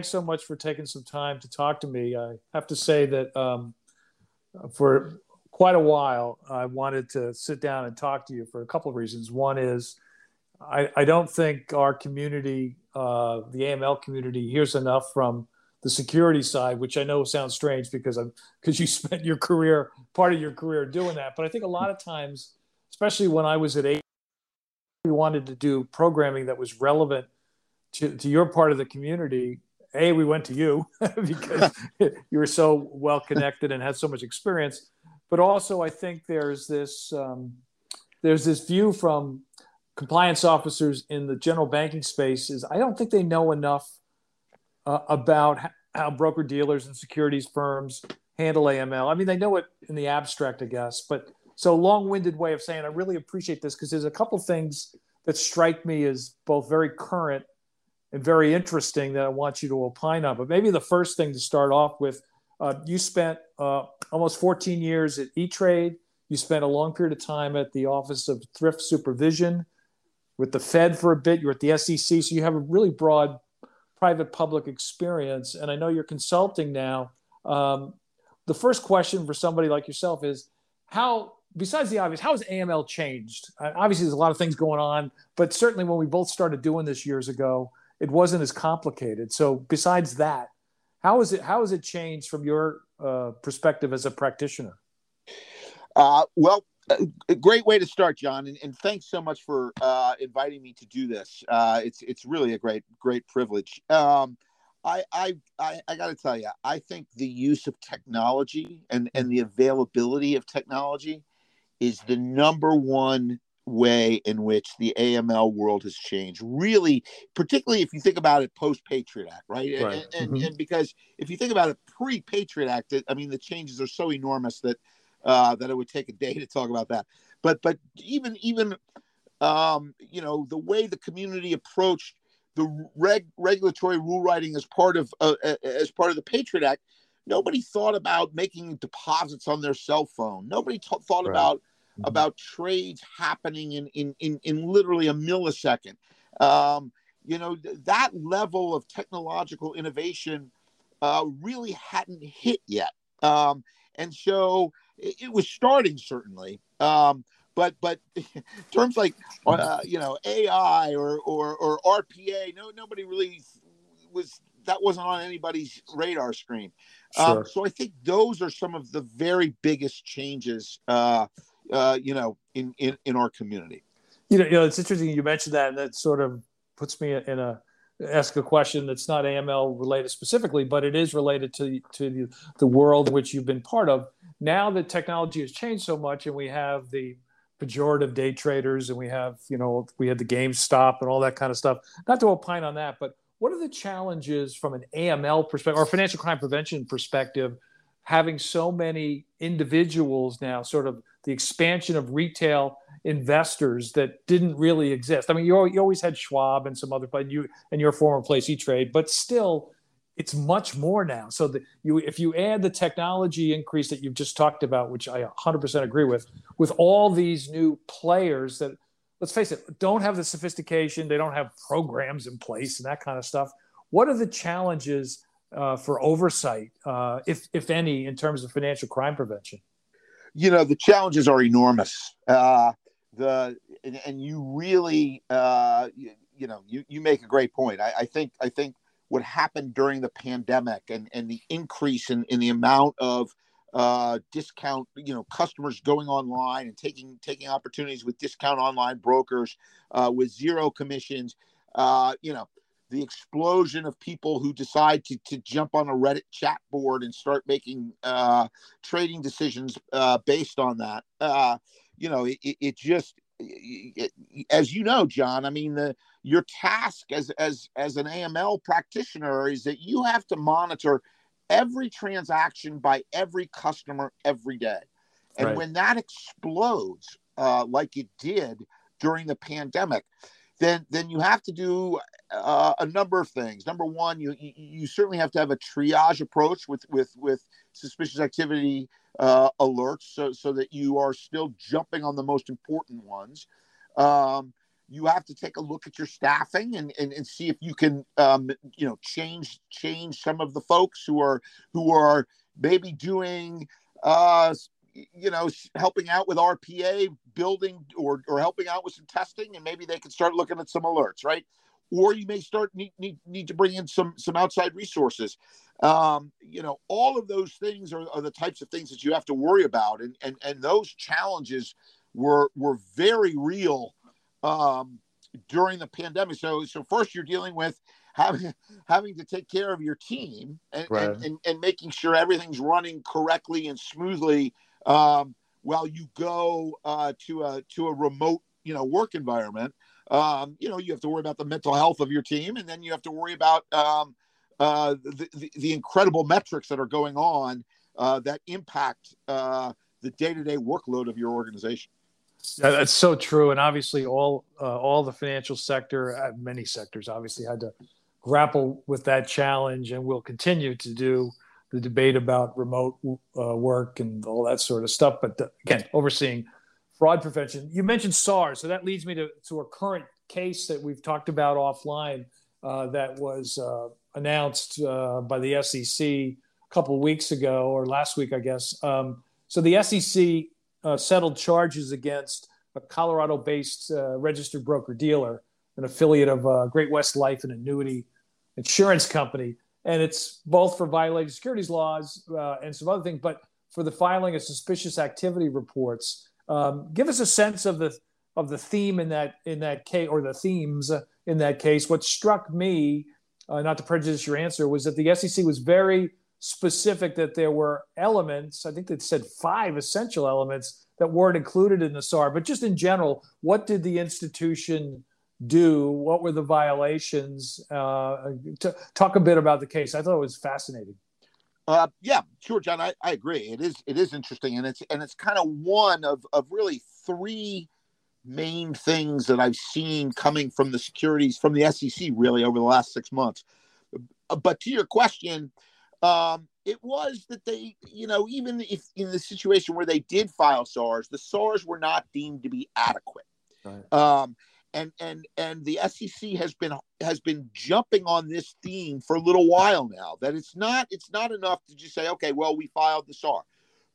thanks so much for taking some time to talk to me. I have to say that um, for quite a while, I wanted to sit down and talk to you for a couple of reasons. One is I, I don't think our community, uh, the AML community, hears enough from the security side, which I know sounds strange because I'm because you spent your career, part of your career, doing that. But I think a lot of times, especially when I was at eight, we wanted to do programming that was relevant to, to your part of the community, a we went to you because you were so well connected and had so much experience, but also I think there's this um, there's this view from compliance officers in the general banking space is I don't think they know enough uh, about how broker dealers and securities firms handle AML. I mean, they know it in the abstract, I guess, but so long-winded way of saying I really appreciate this because there's a couple things that strike me as both very current and very interesting that I want you to opine on. But maybe the first thing to start off with, uh, you spent uh, almost 14 years at E Trade. You spent a long period of time at the Office of Thrift Supervision with the Fed for a bit. You're at the SEC, so you have a really broad private public experience. And I know you're consulting now. Um, the first question for somebody like yourself is how besides the obvious, how has AML changed? Uh, obviously, there's a lot of things going on, but certainly when we both started doing this years ago, it wasn't as complicated. So besides that, how is it how has it changed from your uh, perspective as a practitioner? Uh, well, a great way to start, John, and, and thanks so much for uh, inviting me to do this. Uh, it's it's really a great great privilege. Um, I I I, I got to tell you, I think the use of technology and and the availability of technology is the number one way in which the AML world has changed. Really, particularly if you think about it post Patriot Act, right? right. And, and, mm-hmm. and, because if you think about it pre Patriot Act, I mean, the changes are so enormous that uh, that it would take a day to talk about that. But but even even um, you know the way the community approached the reg- regulatory rule writing as part of uh, as part of the Patriot Act. Nobody thought about making deposits on their cell phone. Nobody t- thought right. about. About trades happening in, in, in, in literally a millisecond. Um, you know, th- that level of technological innovation uh, really hadn't hit yet. Um, and so it, it, was starting certainly. Um, but but terms like uh, you know AI or, or or RPA, no nobody really was that wasn't on anybody's radar screen. Um, sure. Um, so I think those are some of the very biggest changes uh, uh, you know, in, in, in our community. You know, you know, it's interesting you mentioned that, and that sort of puts me in a ask a question that's not AML related specifically, but it is related to to the, the world which you've been part of. Now that technology has changed so much, and we have the pejorative day traders, and we have you know we had the GameStop and all that kind of stuff. Not to opine on that, but what are the challenges from an AML perspective or financial crime prevention perspective having so many individuals now, sort of the expansion of retail investors that didn't really exist. I mean, you, you always had Schwab and some other, but you and your former place, E Trade, but still, it's much more now. So that you, if you add the technology increase that you've just talked about, which I 100% agree with, with all these new players that, let's face it, don't have the sophistication, they don't have programs in place and that kind of stuff. What are the challenges uh, for oversight, uh, if if any, in terms of financial crime prevention? You know, the challenges are enormous. Uh, the and, and, you really, uh, you, you, know, you you make a great point. I, I, think I think what happened during the pandemic and and the increase in in the amount of uh, discount, you know, customers going online and taking taking opportunities with discount online brokers uh, with zero commissions. Uh, you know, the explosion of people who decide to, to jump on a Reddit chat board and start making uh, trading decisions uh, based on that. Uh, you know, it, it just, it, as you know, John, I mean, the, your task as, as, as an AML practitioner is that you have to monitor every transaction by every customer every day. And right. when that explodes, uh, like it did during the pandemic, then then you have to do uh, a number of things. Number one, you, you, certainly have to have a triage approach with with with suspicious activity uh, alerts, so so that you are still jumping on the most important ones. Um, you have to take a look at your staffing and, and, and see if you can um, you know change change some of the folks who are who are maybe doing uh, you know, helping out with RPA, building or, or helping out with some testing, and maybe they can start looking at some alerts, right? Or you may start need need, need to bring in some some outside resources. Um, you know, all of those things are, are the types of things that you have to worry about, and and and those challenges were were very real um, during the pandemic. So so first you're dealing with having having to take care of your team and, right. and, and, and, making sure everything's running correctly and smoothly um, while you go uh, to a to a remote you know work environment. Um, you know you have to worry about the mental health of your team, and then you have to worry about um, uh, the, the, the incredible metrics that are going on uh, that impact uh, the day to day workload of your organization. Yeah, that's so true, and obviously all uh, all the financial sector, uh, many sectors, obviously had to grapple with that challenge, and will continue to do the debate about remote uh, work and all that sort of stuff. But the, uh, again, overseeing fraud prevention. You mentioned SARs, so that leads me to, to a current case that we've talked about offline uh, that was uh, announced uh, by the SEC a couple weeks ago or last week, I guess. Um, so the SEC uh, settled charges against a Colorado-based registered broker-dealer, an affiliate of Great West Life and Annuity Insurance Company and it's both for violating securities laws uh, and some other things, but for the filing of suspicious activity reports. Um, give us a sense of the of the theme in that in that case, or the themes in that case. What struck me, uh, not to prejudice your answer, was that the SEC was very specific that there were elements. I think they said five essential elements that weren't included in the SAR. But just in general, what did the institution do? What were the violations? Uh, to talk a bit about the case. I thought it was fascinating. Uh, yeah, sure, John. I, I agree. It is it is interesting, and it's and it's kind of one of of really three main things that I've seen coming from the securities from the SEC really over the last six months. But to your question, um, it was that they, you know, even if in the situation where they did file SARs, the SARs were not deemed to be adequate. Right. Um, and and and the SEC has been has been jumping on this theme for a little while now. That it's not it's not enough to just say, okay, well, we filed the SAR,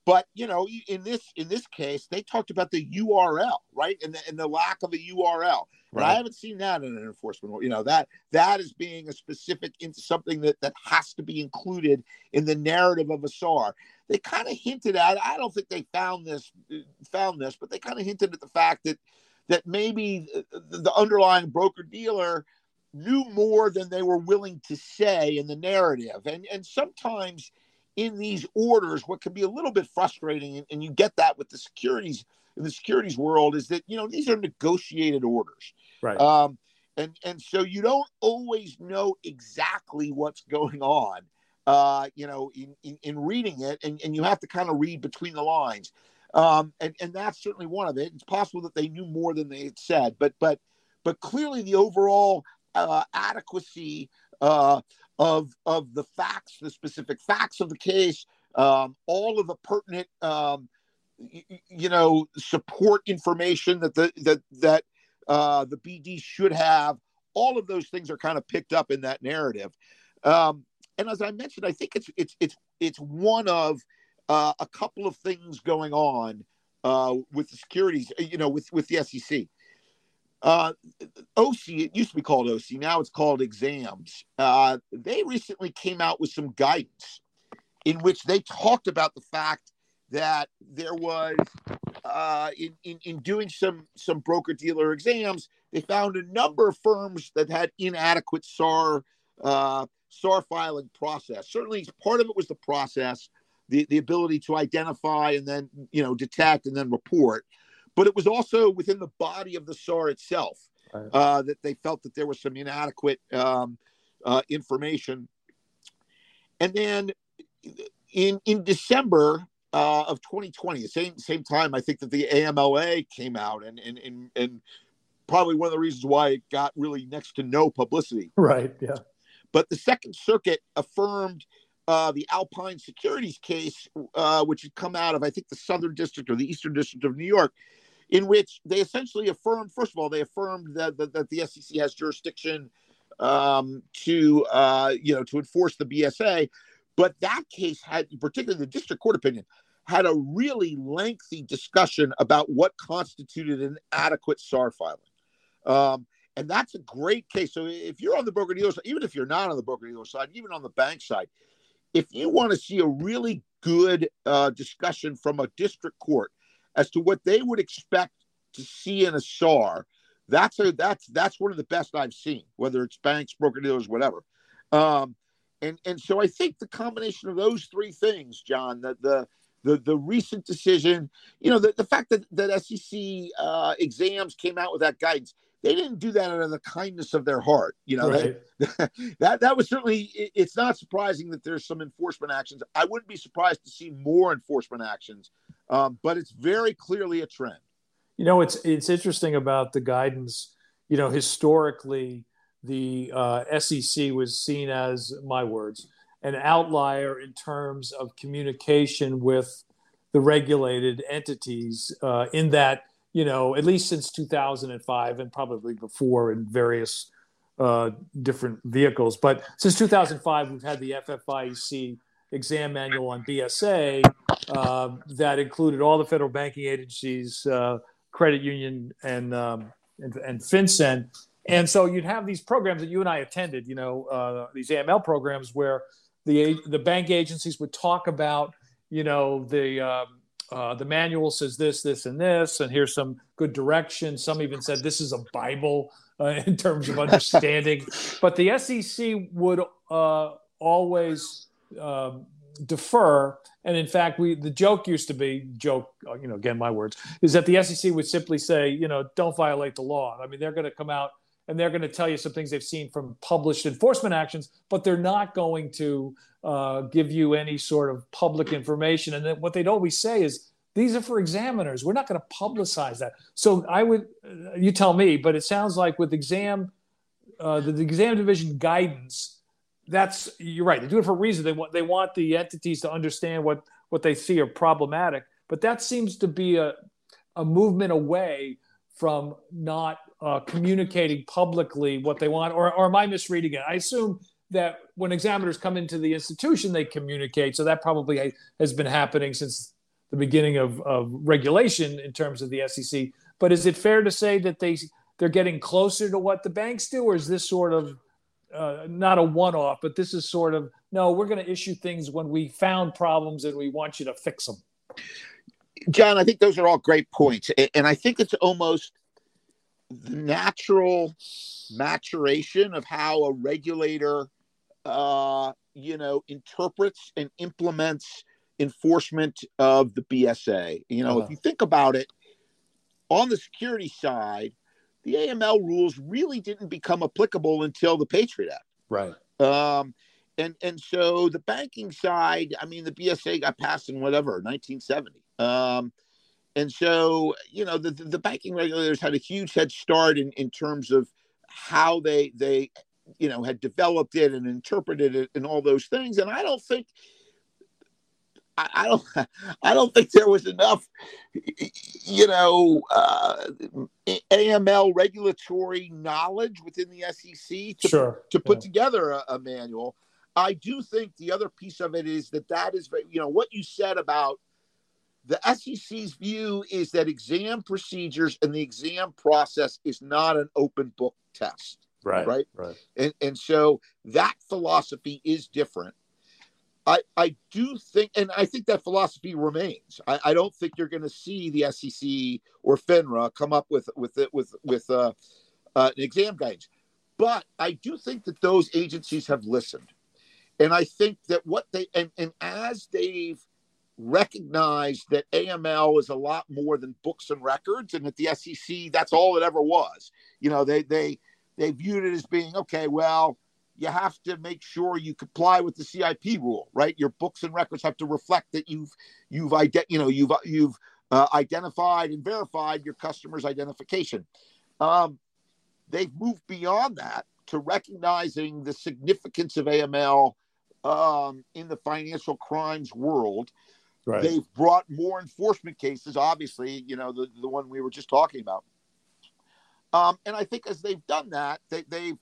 but you know, in this in this case, they talked about the URL, right, and the and the lack of a URL. Right. I haven't seen that in an enforcement. You know that that is being a specific into something that that has to be included in the narrative of a SAR. They kind of hinted at. I don't think they found this uh, found this, but they kind of hinted at the fact that that maybe the underlying broker dealer knew more than they were willing to say in the narrative. And, and sometimes in these orders, what can be a little bit frustrating, and, you get that with the securities in the securities world, is that you know these are negotiated orders, right? Um, and and so you don't always know exactly what's going on, uh, you know, in, in, in reading it, and, and you have to kind of read between the lines. Um, and, and that's certainly one of it. It's possible that they knew more than they had said, but but but clearly the overall uh, adequacy uh, of of the facts, the specific facts of the case, um, all of the pertinent um, y- you know support information that the that that uh, the BD should have. All of those things are kind of picked up in that narrative. Um, and as I mentioned, I think it's it's it's it's one of uh, a couple of things going on uh, with the securities, uh, you know, with with the SEC. Uh, OCIE, it used to be called OCIE, now it's called exams. Uh, they recently came out with some guidance in which they talked about the fact that there was uh, in, in, in doing some some broker dealer exams, they found a number of firms that had inadequate SAR uh, SAR filing process. Certainly, part of it was the process, the, the ability to identify and then you know detect and then report but it was also within the body of the SAR itself right. uh, that they felt that there was some inadequate um, uh, information. And then in in December uh, of 2020, the same same time, I think that the AMLA came out and and and, and probably one of the reasons why it got really next to no publicity. Right. Yeah. But the Second Circuit affirmed uh, the Alpine Securities case, uh, which had come out of, I think, the Southern District or the Eastern District of New York, in which they essentially affirmed, first of all, they affirmed that, that, that the SEC has jurisdiction um, to, uh, you know, to enforce the BSA. But that case had, particularly the district court opinion, had a really lengthy discussion about what constituted an adequate SAR filing. Um, and that's a great case. So if you're on the broker dealer side, even if you're not on the broker dealer side, even on the bank side, if you want to see a really good uh, discussion from a district court as to what they would expect to see in a SAR, that's a that's that's one of the best I've seen, whether it's banks, broker dealers, whatever. Um, and and so I think the combination of those three things, John, the the the, the recent decision, you know, the, the fact that that SEC uh, exams came out with that guidance, they didn't do that out of the kindness of their heart. You know, right. they, that that was certainly. It's not surprising that there's some enforcement actions. I wouldn't be surprised to see more enforcement actions, um, but it's very clearly a trend. You know, it's it's interesting about the guidance. You know, historically, the uh, SEC was seen as my words an outlier in terms of communication with the regulated entities uh, in that you know, at least since 2005 and probably before in various uh, different vehicles. But since 2005, we've had the FFIEC exam manual on BSA uh, that included all the federal banking agencies, uh, credit union, and, um, and, and FinCEN. And so you'd have these programs that you and I attended, you know, uh, these AML programs where the the bank agencies would talk about, you know, the um, uh, the manual says this, this, and this, and here's some good direction. Some even said this is a Bible uh, in terms of understanding. but the SEC would uh, always um, defer. And in fact, we the joke used to be joke, uh, you know, again my words, is that the SEC would simply say, you know, don't violate the law. I mean, they're going to come out and they're going to tell you some things they've seen from published enforcement actions, but they're not going to uh, give you any sort of public information. And then what they'd always say is, these are for examiners. We're not going to publicize that. So I would, uh, you tell me, but it sounds like with exam, uh, the, the exam division guidance, that's you're right. They do it for a reason. They want they want the entities to understand what what they see are problematic. But that seems to be a a movement away from not uh, communicating publicly what they want, or, or am I misreading it? I assume that when examiners come into the institution, they communicate. So that probably has been happening since the beginning of, of regulation in terms of the SEC. But is it fair to say that they they're getting closer to what the banks do, or is this sort of uh, not a one-off, but this is sort of no, we're going to issue things when we found problems and we want you to fix them. John, I think those are all great points, and I think it's almost the natural maturation of how a regulator, uh, you know, interprets and implements enforcement of the BSA. You know, uh-huh. if you think about it, on the security side, the AML rules really didn't become applicable until the Patriot Act. Right. Um, and and so the banking side, I mean, the BSA got passed in whatever 1970. Um, and so, you know, the, the banking regulators had a huge head start in, in terms of how they they you know had developed it and interpreted it and all those things. And I don't think I, I don't I don't think there was enough, you know, uh, AML regulatory knowledge within the SEC to, sure. to put yeah. together a, a manual. I do think the other piece of it is that that is, you know, what you said about the SEC's view is that exam procedures and the exam process is not an open book test. Right. Right. Right. And, and so that philosophy is different. I, I do think, and I think that philosophy remains. I, I don't think you're going to see the SEC or FINRA come up with with it with with uh, uh, an exam guidance, but I do think that those agencies have listened, and I think that what they and, and as they've recognized that AML is a lot more than books and records, and that the SEC that's all it ever was. You know, they they they viewed it as being okay. Well, you have to make sure you comply with the CIP rule, right? Your books and records have to reflect that you've you've ident- you know you've you've uh, identified and verified your customer's identification. Um, they've moved beyond that to recognizing the significance of AML um, in the financial crimes world. Right. They've brought more enforcement cases, obviously, you know, the, the one we were just talking about. Um, and I think as they've done that, they, have they've,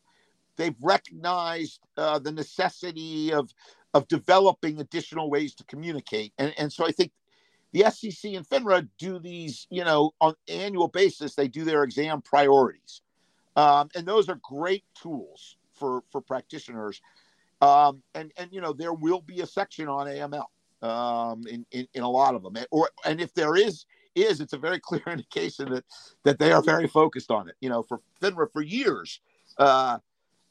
they've recognized uh, the necessity of of developing additional ways to communicate. And, and so I think the SEC and FINRA do these, you know, on annual basis, they do their exam priorities. Um, and those are great tools for, for practitioners. Um, and, and, you know, there will be a section on AML um, in, in, in a lot of them. Or, and if there is, is it's a very clear indication that, that they are very focused on it. You know, for FINRA for years, uh,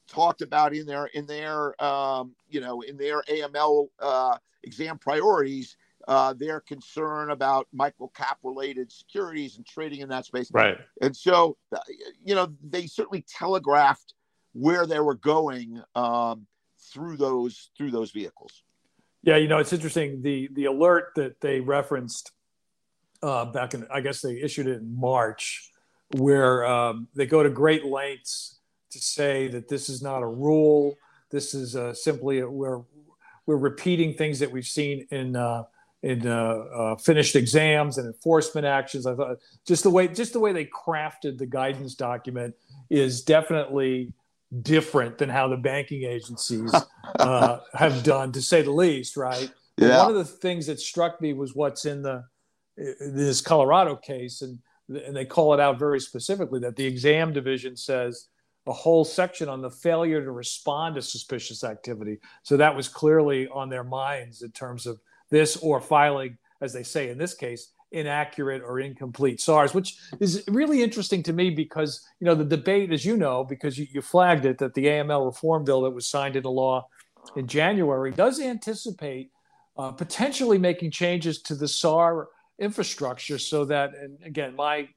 talked about in their in their um, you know in their AML uh, exam priorities uh, their concern about micro cap related securities and trading in that space. Right. And so uh, you know they certainly telegraphed where they were going um, through those through those vehicles. Yeah, you know it's interesting the the alert that they referenced uh, back in I guess they issued it in March where um, they go to great lengths to say that this is not a rule. This is uh, simply a, we're we're repeating things that we've seen in uh, in uh, uh, finished exams and enforcement actions. I thought just the way just the way they crafted the guidance document is definitely different than how the banking agencies uh, have done, to say the least. Right. Yeah. One of the things that struck me was what's in the this Colorado case, and and they call it out very specifically that the exam division says a whole section on the failure to respond to suspicious activity. So that was clearly on their minds in terms of this or filing, as they say in this case, inaccurate or incomplete SARs, which is really interesting to me because, you know, the debate, as you know, because you, you flagged it, that the AML reform bill that was signed into law in January does anticipate uh, potentially making changes to the SAR infrastructure so that, and again, my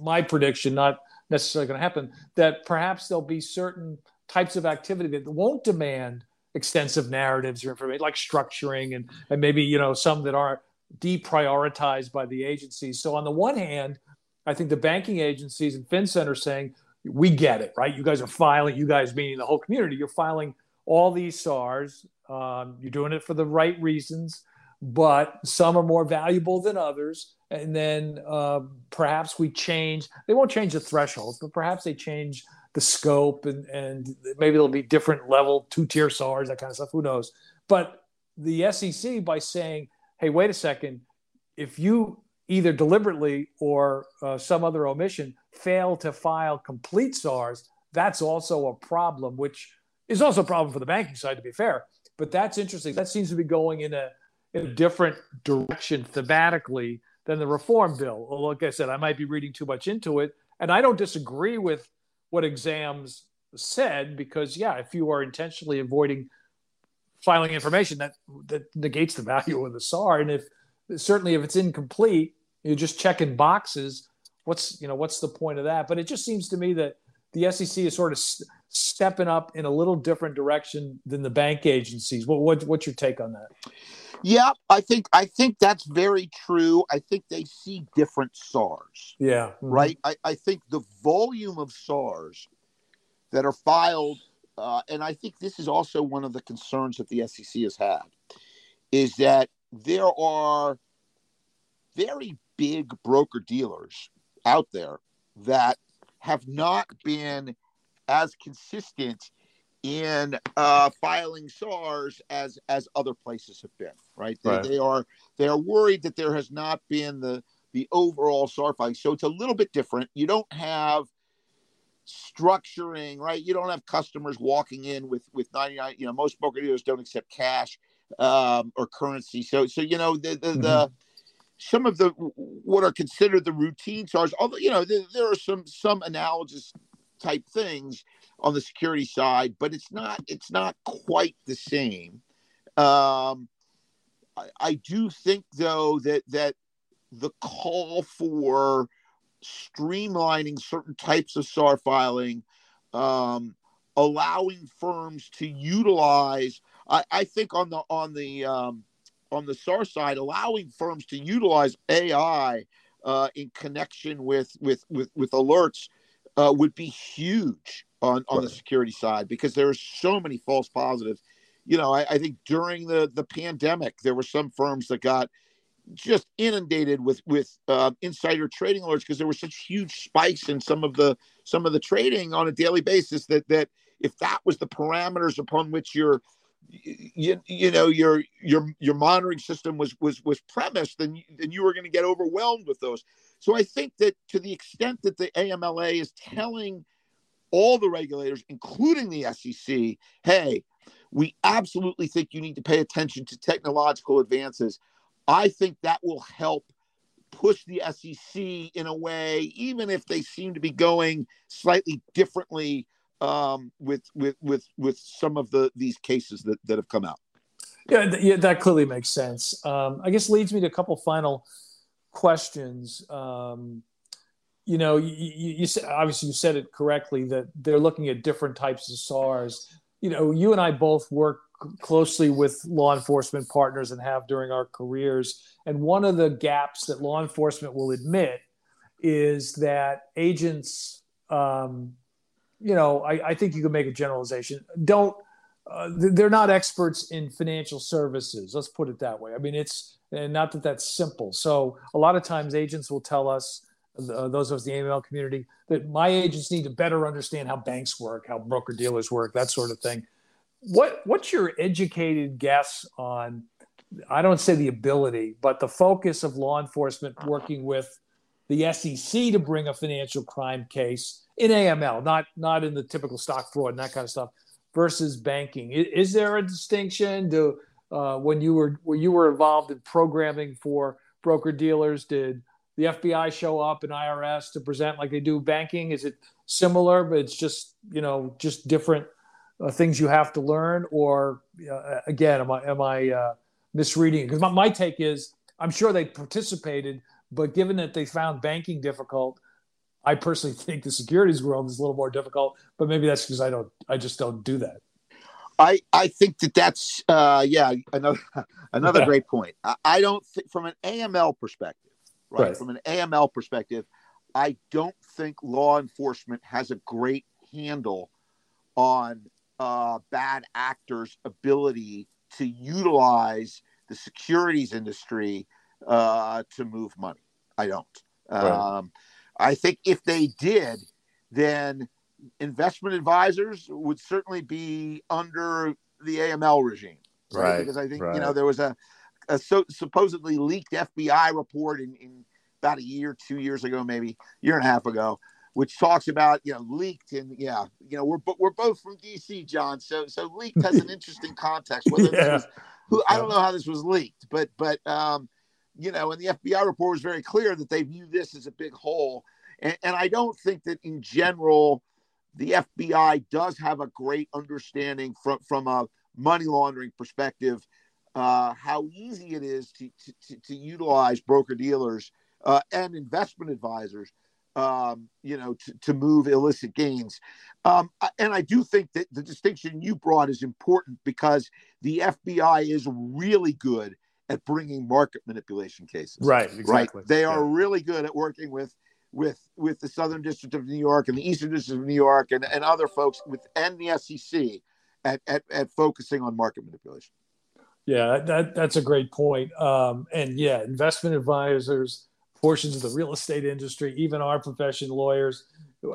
my prediction, not necessarily going to happen, that perhaps there'll be certain types of activity that won't demand extensive narratives or information like structuring and, and maybe you know some that are deprioritized by the agencies. So on the one hand i think the banking agencies and FinCEN are saying we get it right? You guys are filing you guys meaning the whole community you're filing all these sars um, you're doing it for the right reasons but some are more valuable than others and then uh, perhaps we change they won't change the thresholds but perhaps they change the scope and and maybe there'll be different level two tier SARs that kind of stuff who knows? But the SEC by saying hey wait a second if you either deliberately or uh, some other omission fail to file complete SARs that's also a problem which is also a problem for the banking side to be fair but that's interesting that seems to be going in a in a different direction thematically than the reform bill. Well, like I said, I might be reading too much into it. And I don't disagree with what exams said because, yeah, if you are intentionally avoiding filing information, that, that negates the value of the SAR. And if certainly if it's incomplete, you're just checking boxes. What's you know what's the point of that? But it just seems to me that the SEC is sort of stepping up in a little different direction than the bank agencies. What, what what's your take on that? Yeah, I think I think that's very true. I think they see different SARs. Yeah. Mm-hmm. Right. I, I think the volume of SARs that are filed, uh, and I think this is also one of the concerns that the SEC has had, is that there are very big broker dealers out there that have not been as consistent in uh, filing SARs as as other places have been. Right? They, right. they are they are worried that there has not been the the overall SAR filing. So it's a little bit different. You don't have structuring, right? You don't have customers walking in with with 99. You know, most broker dealers don't accept cash um, or currency. So so you know the the, mm-hmm. the some of the what are considered the routine SARs, although you know there, there are some some analogous type things on the security side, but it's not it's not quite the same. Um, I, I do think though that that the call for streamlining certain types of SAR filing, um, allowing firms to utilize. I, I, think on the on the um, on the SAR side, allowing firms to utilize AI uh, in connection with with with, with alerts uh, would be huge on on right. the security side because there are so many false positives. You know, I, I think during the the pandemic, there were some firms that got just inundated with with uh, insider trading alerts because there were such huge spikes in some of the some of the trading on a daily basis that that if that was the parameters upon which your you, you know your your your monitoring system was was was premised then then you were going to get overwhelmed with those. So i think that to the extent that the amla is telling all the regulators including the sec hey we absolutely think you need to pay attention to technological advances I think that will help push the SEC in a way, even if they seem to be going slightly differently um, with with with with some of the these cases that that have come out. Yeah, yeah, that clearly makes sense. Um, I guess leads me to a couple final questions. Um, you know, you, you, you said obviously you said it correctly that they're looking at different types of SARs. You know, you and I both work closely with law enforcement partners and have during our careers. And one of the gaps that law enforcement will admit is that agents, um, you know, I, I, think you can make a generalization, don't, uh, they're not experts in financial services. Let's put it that way. I mean, it's and not that that's simple. So a lot of times agents will tell us, uh, those of us in the AML community, that my agents need to better understand how banks work, how broker dealers work, that sort of thing what what's your educated guess on I don't say the ability, but the focus of law enforcement working with the SEC to bring a financial crime case in AML, not not in the typical stock fraud and that kind of stuff, versus banking. Is, there a distinction? Uh, when you were when you were involved in programming for broker dealers, did the FBI show up and IRS to present like they do banking? Is it similar, but it's just you know just different uh, things you have to learn, or uh, again, am I am I uh, misreading? Because my, my take is, I'm sure they participated, but given that they found banking difficult, I personally think the securities world is a little more difficult. But maybe that's because I don't, I just don't do that. I, I think that that's uh, yeah another another yeah. great point. I, I don't think from an AML perspective, right? right? From an AML perspective, I don't think law enforcement has a great handle on uh, bad actors' ability to utilize the securities industry uh, to move money. I don't. Right. Um, I think if they did, then investment advisors would certainly be under the AML regime, right? right. Because I think right. you know there was a, a so, supposedly leaked FBI report in, in about a year, two years ago, maybe year and a half ago, which talks about you know leaked and yeah you know we're we're both from DC, John. So so leaked has an interesting context. Whether yeah. was, who I don't know how this was leaked, but but um, you know, and the FBI report was very clear that they view this as a big hole, and, and I don't think that in general the FBI does have a great understanding from from a money laundering perspective. Uh, how easy it is to, to, to utilize broker dealers uh, and investment advisors um, you know, to, to move illicit gains. Um, and I do think that the distinction you brought is important because the FBI is really good at bringing market manipulation cases. Right, exactly. Right? They are really good at working with with with the Southern District of New York and the Eastern District of New York and, and other folks with and the SEC at, at, at focusing on market manipulation. Yeah, that, that's a great point. Um, and yeah, investment advisors portions of the real estate industry, even our profession, lawyers,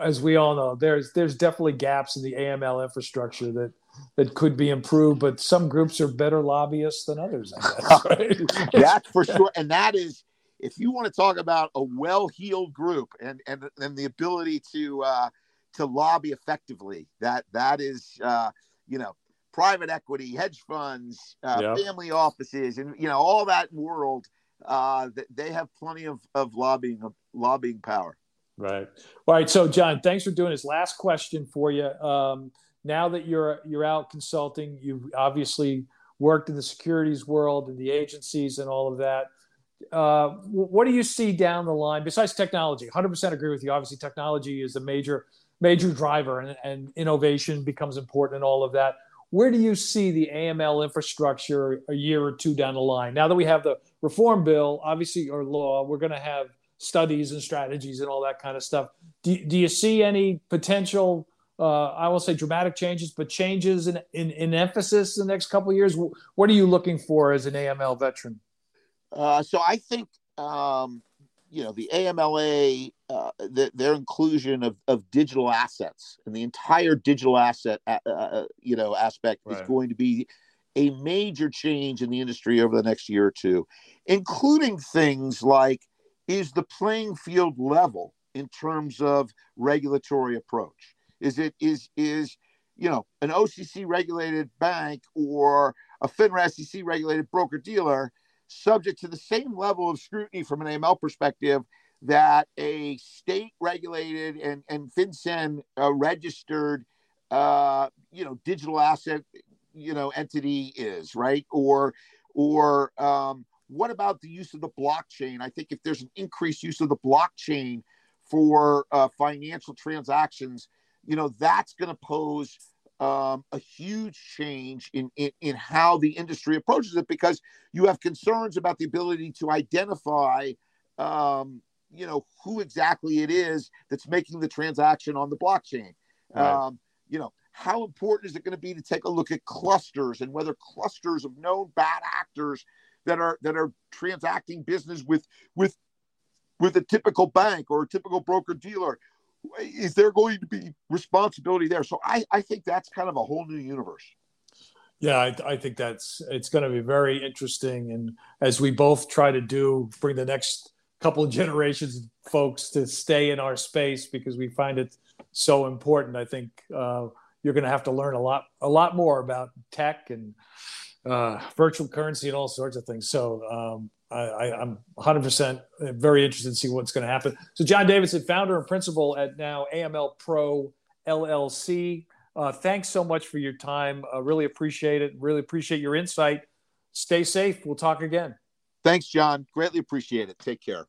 as we all know, there's there's definitely gaps in the AML infrastructure that that could be improved. But some groups are better lobbyists than others. Guess, right? That's for sure, and that is if you want to talk about a well-heeled group and and and the ability to uh, to lobby effectively, that that is uh, you know private equity, hedge funds, uh, yep. family offices, and you know all that world uh, they have plenty of, of lobbying of lobbying power. Right. All right. So, John, thanks for doing this. Last question for you. Um, now that you're you're out consulting, you've obviously worked in the securities world and the agencies and all of that. Uh, what do you see down the line besides technology? 100% agree with you. Obviously, technology is a major major driver, and, and innovation becomes important and all of that. Where do you see the AML infrastructure a year or two down the line? Now that we have the reform bill, obviously, or law, we're going to have studies and strategies and all that kind of stuff. Do, do you see any potential? Uh, I will say dramatic changes, but changes in, in, in emphasis in the next couple of years. What are you looking for as an AML veteran? Uh, so I think um, you know the AMLA, uh, the, their inclusion of, of digital assets and the entire digital asset, uh, uh, you know, aspect right. is going to be a major change in the industry over the next year or two, including things like is the playing field level in terms of regulatory approach? Is it is is you know an OCC regulated bank or a FINRA SEC regulated broker dealer subject to the same level of scrutiny from an AML perspective that a state regulated and, and FinCEN uh, registered, uh, you know, digital asset, you know, entity is right. Or, or um, what about the use of the blockchain? I think if there's an increased use of the blockchain for uh, financial transactions, you know, that's going to pose um, a huge change in, in, in how the industry approaches it because you have concerns about the ability to identify um, you know who exactly it is that's making the transaction on the blockchain right. um, you know how important is it going to be to take a look at clusters and whether clusters of known bad actors that are that are transacting business with with with a typical bank or a typical broker dealer is there going to be responsibility there? So I, I think that's kind of a whole new universe. Yeah, I, I, think that's it's going to be very interesting, and as we both try to do, bring the next couple of generations of folks to stay in our space because we find it so important. I think uh, you're going to have to learn a lot, a lot more about tech and uh, virtual currency and all sorts of things. So um, I, am 100% very interested to see what's going to happen. So, John Davidson, founder and principal at now AML Pro LLC. Uh, thanks so much for your time. Uh, really appreciate it. Really appreciate your insight. Stay safe. We'll talk again. Thanks, John. Greatly appreciate it. Take care.